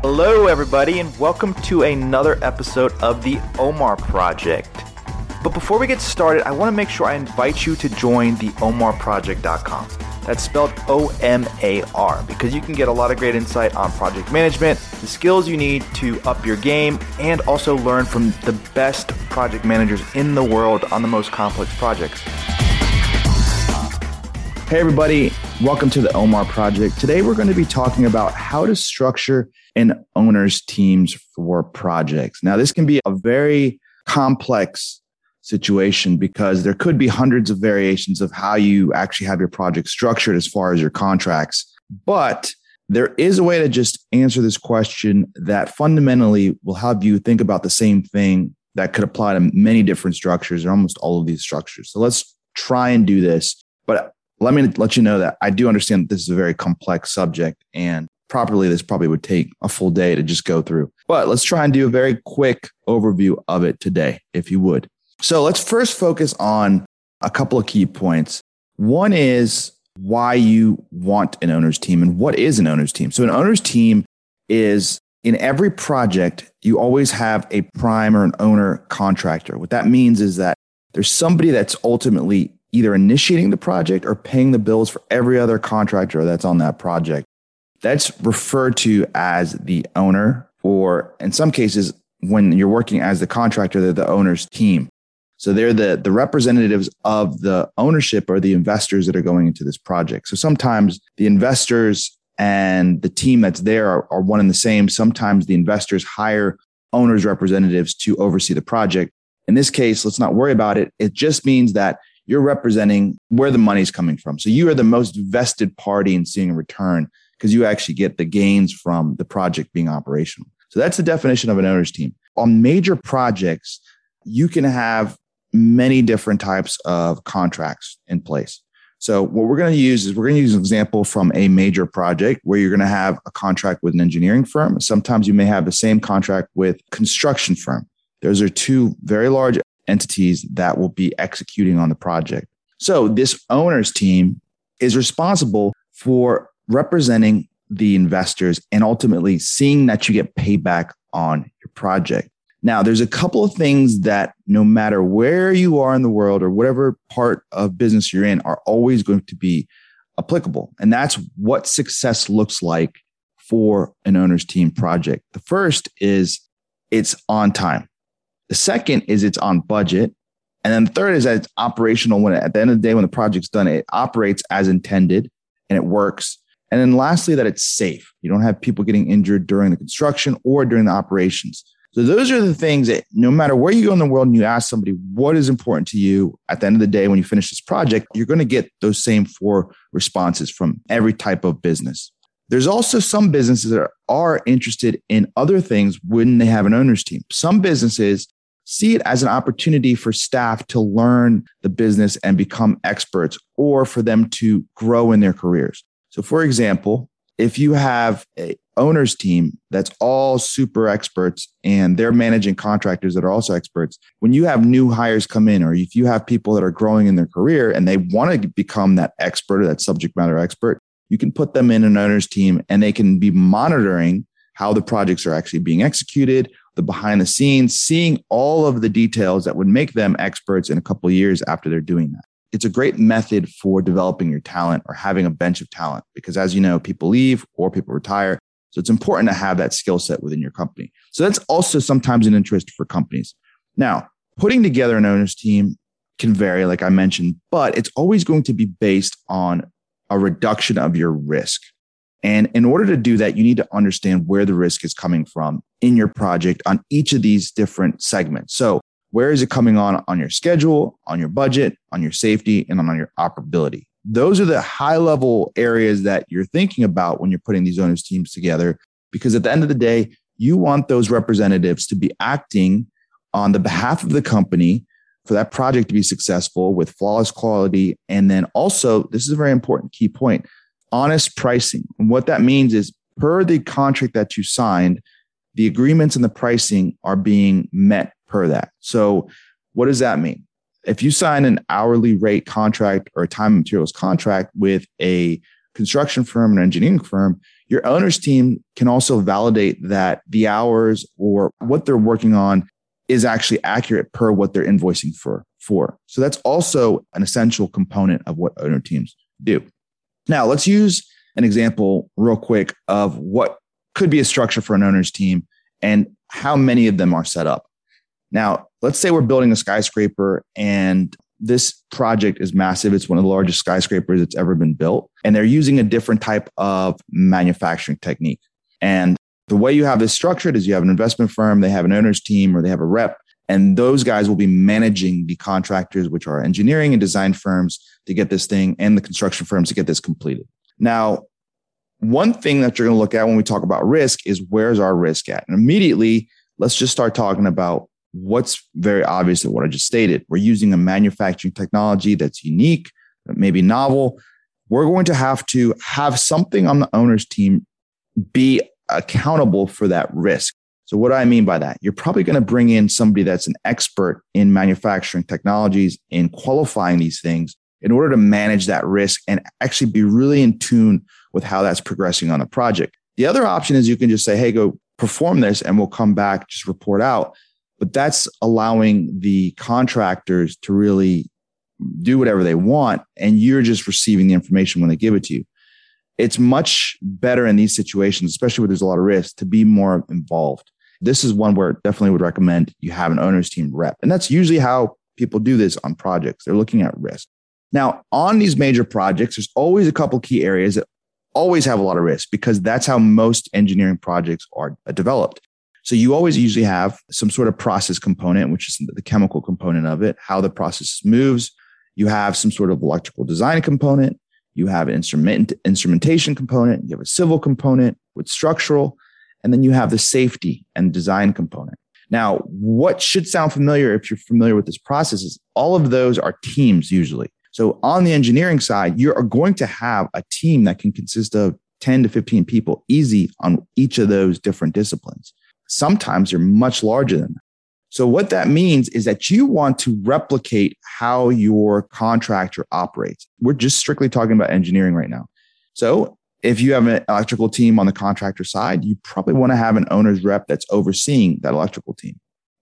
Hello, everybody, and welcome to another episode of the Omar Project. But before we get started, I want to make sure I invite you to join the omarproject.com. That's spelled O M A R because you can get a lot of great insight on project management, the skills you need to up your game, and also learn from the best project managers in the world on the most complex projects. Hey, everybody, welcome to the Omar Project. Today, we're going to be talking about how to structure an owner's teams for projects. Now, this can be a very complex situation because there could be hundreds of variations of how you actually have your project structured as far as your contracts. But there is a way to just answer this question that fundamentally will help you think about the same thing that could apply to many different structures or almost all of these structures. So let's try and do this. But let me let you know that I do understand that this is a very complex subject and properly this probably would take a full day to just go through. But let's try and do a very quick overview of it today, if you would. So let's first focus on a couple of key points. One is why you want an owner's team and what is an owner's team. So, an owner's team is in every project, you always have a prime or an owner contractor. What that means is that there's somebody that's ultimately either initiating the project or paying the bills for every other contractor that's on that project. That's referred to as the owner, or in some cases, when you're working as the contractor, they're the owner's team. So they're the, the representatives of the ownership or the investors that are going into this project. So sometimes the investors and the team that's there are, are one and the same. Sometimes the investors hire owners representatives to oversee the project. In this case, let's not worry about it. It just means that you're representing where the money's coming from. So you are the most vested party in seeing a return because you actually get the gains from the project being operational. So that's the definition of an owner's team. On major projects, you can have many different types of contracts in place. So what we're going to use is we're going to use an example from a major project where you're going to have a contract with an engineering firm. Sometimes you may have the same contract with construction firm. Those are two very large entities that will be executing on the project. So this owner's team is responsible for representing the investors and ultimately seeing that you get payback on your project. Now, there's a couple of things that no matter where you are in the world or whatever part of business you're in are always going to be applicable. And that's what success looks like for an owner's team project. The first is it's on time. The second is it's on budget. And then the third is that it's operational when at the end of the day, when the project's done, it operates as intended and it works. And then lastly, that it's safe. You don't have people getting injured during the construction or during the operations. So those are the things that no matter where you go in the world and you ask somebody what is important to you at the end of the day when you finish this project, you're going to get those same four responses from every type of business. There's also some businesses that are interested in other things when they have an owner's team. Some businesses see it as an opportunity for staff to learn the business and become experts or for them to grow in their careers. So for example, if you have a owner's team that's all super experts and they're managing contractors that are also experts, when you have new hires come in, or if you have people that are growing in their career and they want to become that expert or that subject matter expert, you can put them in an owner's team and they can be monitoring how the projects are actually being executed, the behind the scenes, seeing all of the details that would make them experts in a couple years after they're doing that it's a great method for developing your talent or having a bench of talent because as you know, people leave or people retire. So it's important to have that skill set within your company. So that's also sometimes an interest for companies. Now, putting together an owner's team can vary, like I mentioned, but it's always going to be based on a reduction of your risk. And in order to do that, you need to understand where the risk is coming from in your project on each of these different segments. So where is it coming on on your schedule, on your budget, on your safety, and on your operability? Those are the high level areas that you're thinking about when you're putting these owners teams together. Because at the end of the day, you want those representatives to be acting on the behalf of the company for that project to be successful with flawless quality. And then also, this is a very important key point honest pricing. And what that means is per the contract that you signed, the agreements and the pricing are being met per that. So, what does that mean? if you sign an hourly rate contract or a time and materials contract with a construction firm and engineering firm, your owner's team can also validate that the hours or what they're working on is actually accurate per what they're invoicing for. for. So that's also an essential component of what owner teams do. Now, let's use an example real quick of what could be a structure for an owner's team and how many of them are set up. Now, let's say we're building a skyscraper and this project is massive. It's one of the largest skyscrapers that's ever been built. And they're using a different type of manufacturing technique. And the way you have this structured is you have an investment firm, they have an owner's team, or they have a rep, and those guys will be managing the contractors, which are engineering and design firms to get this thing and the construction firms to get this completed. Now, one thing that you're going to look at when we talk about risk is where's our risk at? And immediately, let's just start talking about what's very obvious of what I just stated. We're using a manufacturing technology that's unique, that maybe novel. We're going to have to have something on the owner's team be accountable for that risk. So, what do I mean by that? You're probably going to bring in somebody that's an expert in manufacturing technologies, in qualifying these things in order to manage that risk and actually be really in tune with how that's progressing on the project. The other option is you can just say, hey, go perform this and we'll come back, just report out but that's allowing the contractors to really do whatever they want and you're just receiving the information when they give it to you it's much better in these situations especially where there's a lot of risk to be more involved this is one where definitely would recommend you have an owner's team rep and that's usually how people do this on projects they're looking at risk now on these major projects there's always a couple key areas that always have a lot of risk because that's how most engineering projects are developed so you always usually have some sort of process component, which is the chemical component of it, how the process moves. You have some sort of electrical design component. You have an instrument instrumentation component. You have a civil component with structural, and then you have the safety and design component. Now, what should sound familiar if you're familiar with this process is all of those are teams usually. So on the engineering side, you are going to have a team that can consist of 10 to 15 people easy on each of those different disciplines. Sometimes they're much larger than that. So what that means is that you want to replicate how your contractor operates. We're just strictly talking about engineering right now. So if you have an electrical team on the contractor side, you probably want to have an owner's rep that's overseeing that electrical team.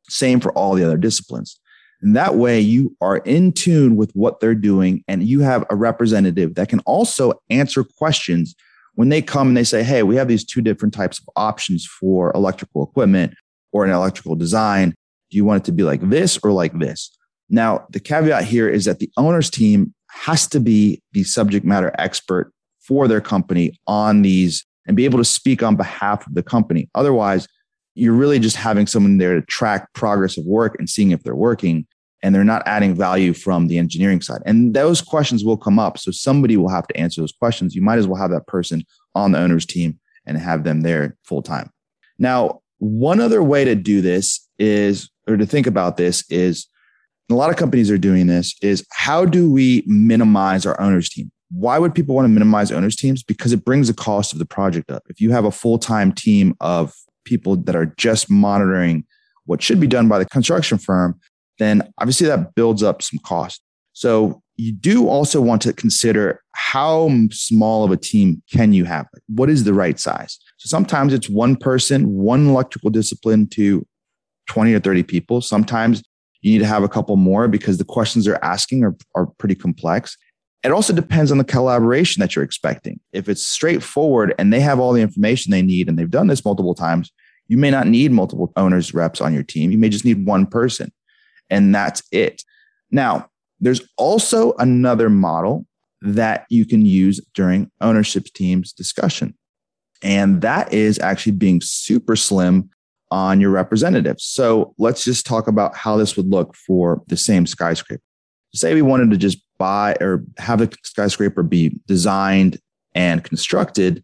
Same for all the other disciplines. And that way you are in tune with what they're doing and you have a representative that can also answer questions when they come and they say, Hey, we have these two different types of options for electrical equipment or an electrical design. Do you want it to be like this or like this? Now, the caveat here is that the owner's team has to be the subject matter expert for their company on these and be able to speak on behalf of the company. Otherwise, you're really just having someone there to track progress of work and seeing if they're working and they're not adding value from the engineering side. And those questions will come up. So somebody will have to answer those questions. You might as well have that person on the owner's team and have them there full time. Now, one other way to do this is, or to think about this is, a lot of companies are doing this, is how do we minimize our owner's team? Why would people want to minimize owners' teams? Because it brings the cost of the project up. If you have a full time team of people that are just monitoring what should be done by the construction firm, then obviously that builds up some cost. So you do also want to consider how small of a team can you have? What is the right size? So sometimes it's one person, one electrical discipline to 20 or 30 people. Sometimes you need to have a couple more because the questions they're asking are, are pretty complex. It also depends on the collaboration that you're expecting. If it's straightforward and they have all the information they need and they've done this multiple times, you may not need multiple owners reps on your team. You may just need one person and that's it. Now, there's also another model that you can use during ownership teams discussion. And that is actually being super slim on your representatives. So let's just talk about how this would look for the same skyscraper. Say we wanted to just buy or have a skyscraper be designed and constructed.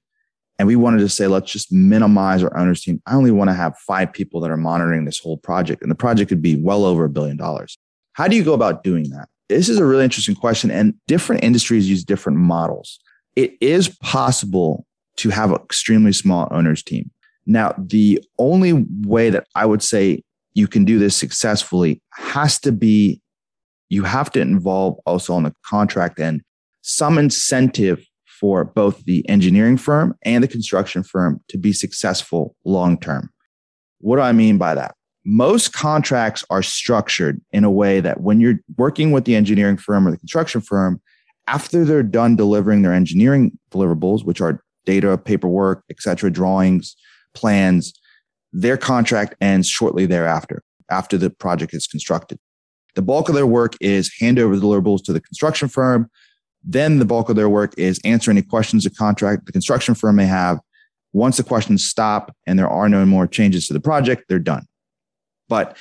And we wanted to say, let's just minimize our owners team. I only want to have five people that are monitoring this whole project. And the project could be well over a billion dollars. How do you go about doing that? This is a really interesting question. And different industries use different models. It is possible to have an extremely small owners team. Now, the only way that I would say you can do this successfully has to be you have to involve also on the contract end some incentive for both the engineering firm and the construction firm to be successful long term. What do I mean by that? Most contracts are structured in a way that when you're working with the engineering firm or the construction firm, after they're done delivering their engineering deliverables, which are data, paperwork, etc., drawings, plans, their contract ends shortly thereafter, after the project is constructed. The bulk of their work is hand over the deliverables to the construction firm. Then the bulk of their work is answer any questions the contract the construction firm may have. Once the questions stop and there are no more changes to the project, they're done. But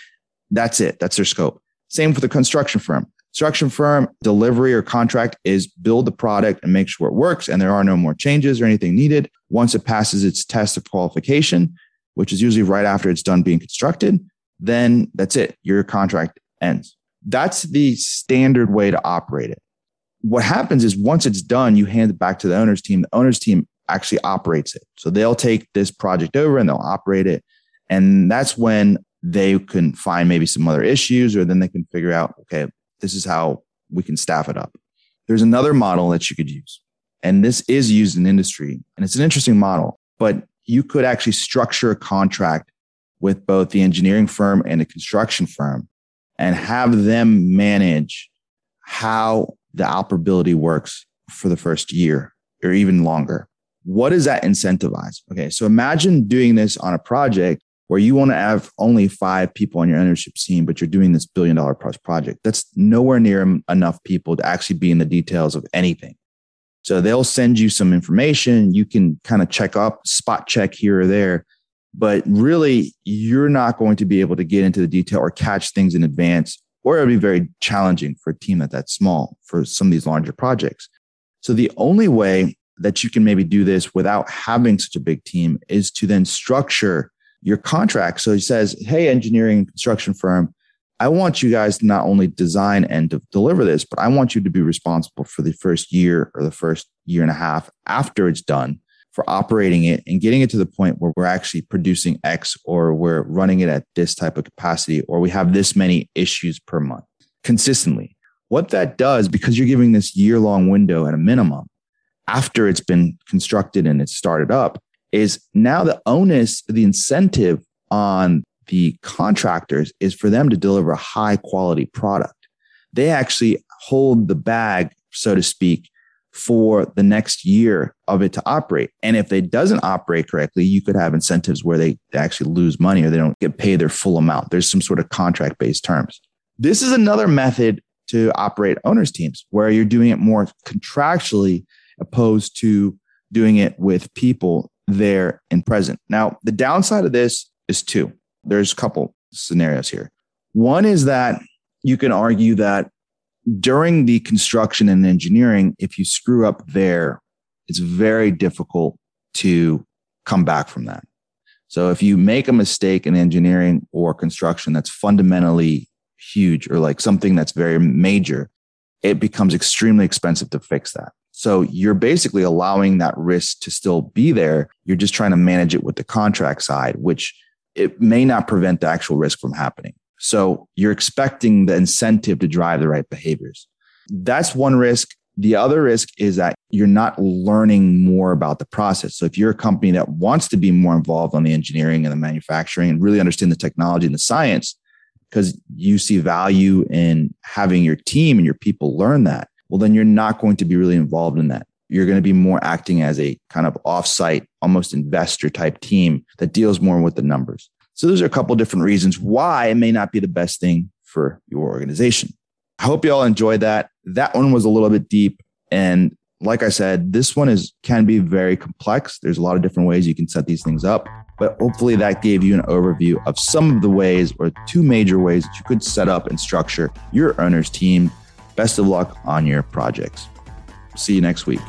that's it. That's their scope. Same for the construction firm. Construction firm delivery or contract is build the product and make sure it works and there are no more changes or anything needed. Once it passes its test of qualification, which is usually right after it's done being constructed, then that's it. Your contract ends. That's the standard way to operate it what happens is once it's done, you hand it back to the owner's team. The owner's team actually operates it. So they'll take this project over and they'll operate it. And that's when they can find maybe some other issues, or then they can figure out, okay, this is how we can staff it up. There's another model that you could use. And this is used in industry. And it's an interesting model, but you could actually structure a contract with both the engineering firm and the construction firm and have them manage how the operability works for the first year or even longer. What does that incentivize? Okay, so imagine doing this on a project where you want to have only five people on your ownership team, but you're doing this billion dollar plus project. That's nowhere near enough people to actually be in the details of anything. So they'll send you some information. You can kind of check up, spot check here or there, but really you're not going to be able to get into the detail or catch things in advance or it'll be very challenging for a team that that small for some of these larger projects. So the only way that you can maybe do this without having such a big team is to then structure your contract. So he says, Hey, engineering construction firm, I want you guys to not only design and to deliver this, but I want you to be responsible for the first year or the first year and a half after it's done for operating it and getting it to the point where we're actually producing X or we're running it at this type of capacity or we have this many issues per month consistently. What that does, because you're giving this year long window at a minimum after it's been constructed and it's started up, is now the onus, the incentive on the contractors is for them to deliver a high quality product. They actually hold the bag, so to speak, for the next year of it to operate. And if it doesn't operate correctly, you could have incentives where they actually lose money or they don't get paid their full amount. There's some sort of contract based terms. This is another method to operate owners teams where you're doing it more contractually opposed to doing it with people there and present. Now, the downside of this is two. There's a couple scenarios here. One is that you can argue that during the construction and engineering, if you screw up there, it's very difficult to come back from that. So if you make a mistake in engineering or construction that's fundamentally huge or like something that's very major, it becomes extremely expensive to fix that. So you're basically allowing that risk to still be there. You're just trying to manage it with the contract side, which it may not prevent the actual risk from happening. So you're expecting the incentive to drive the right behaviors. That's one risk. The other risk is that you're not learning more about the process. So if you're a company that wants to be more involved on the engineering and the manufacturing and really understand the technology and the science, because you see value in having your team and your people learn that, well, then you're not going to be really involved in that. You're going to be more acting as a kind of offsite, almost investor type team that deals more with the numbers. So those are a couple different reasons why it may not be the best thing for your organization. I hope you all enjoyed that. That one was a little bit deep. And like I said, this one is can be very complex. There's a lot of different ways you can set these things up, but hopefully that gave you an overview of some of the ways or two major ways that you could set up and structure your owners team. Best of luck on your projects. See you next week.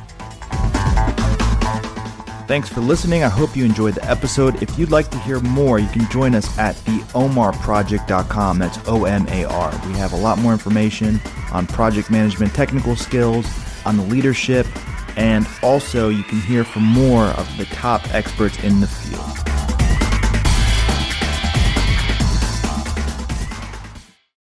Thanks for listening. I hope you enjoyed the episode. If you'd like to hear more, you can join us at theomarproject.com. That's O M A R. We have a lot more information on project management technical skills, on the leadership, and also you can hear from more of the top experts in the field.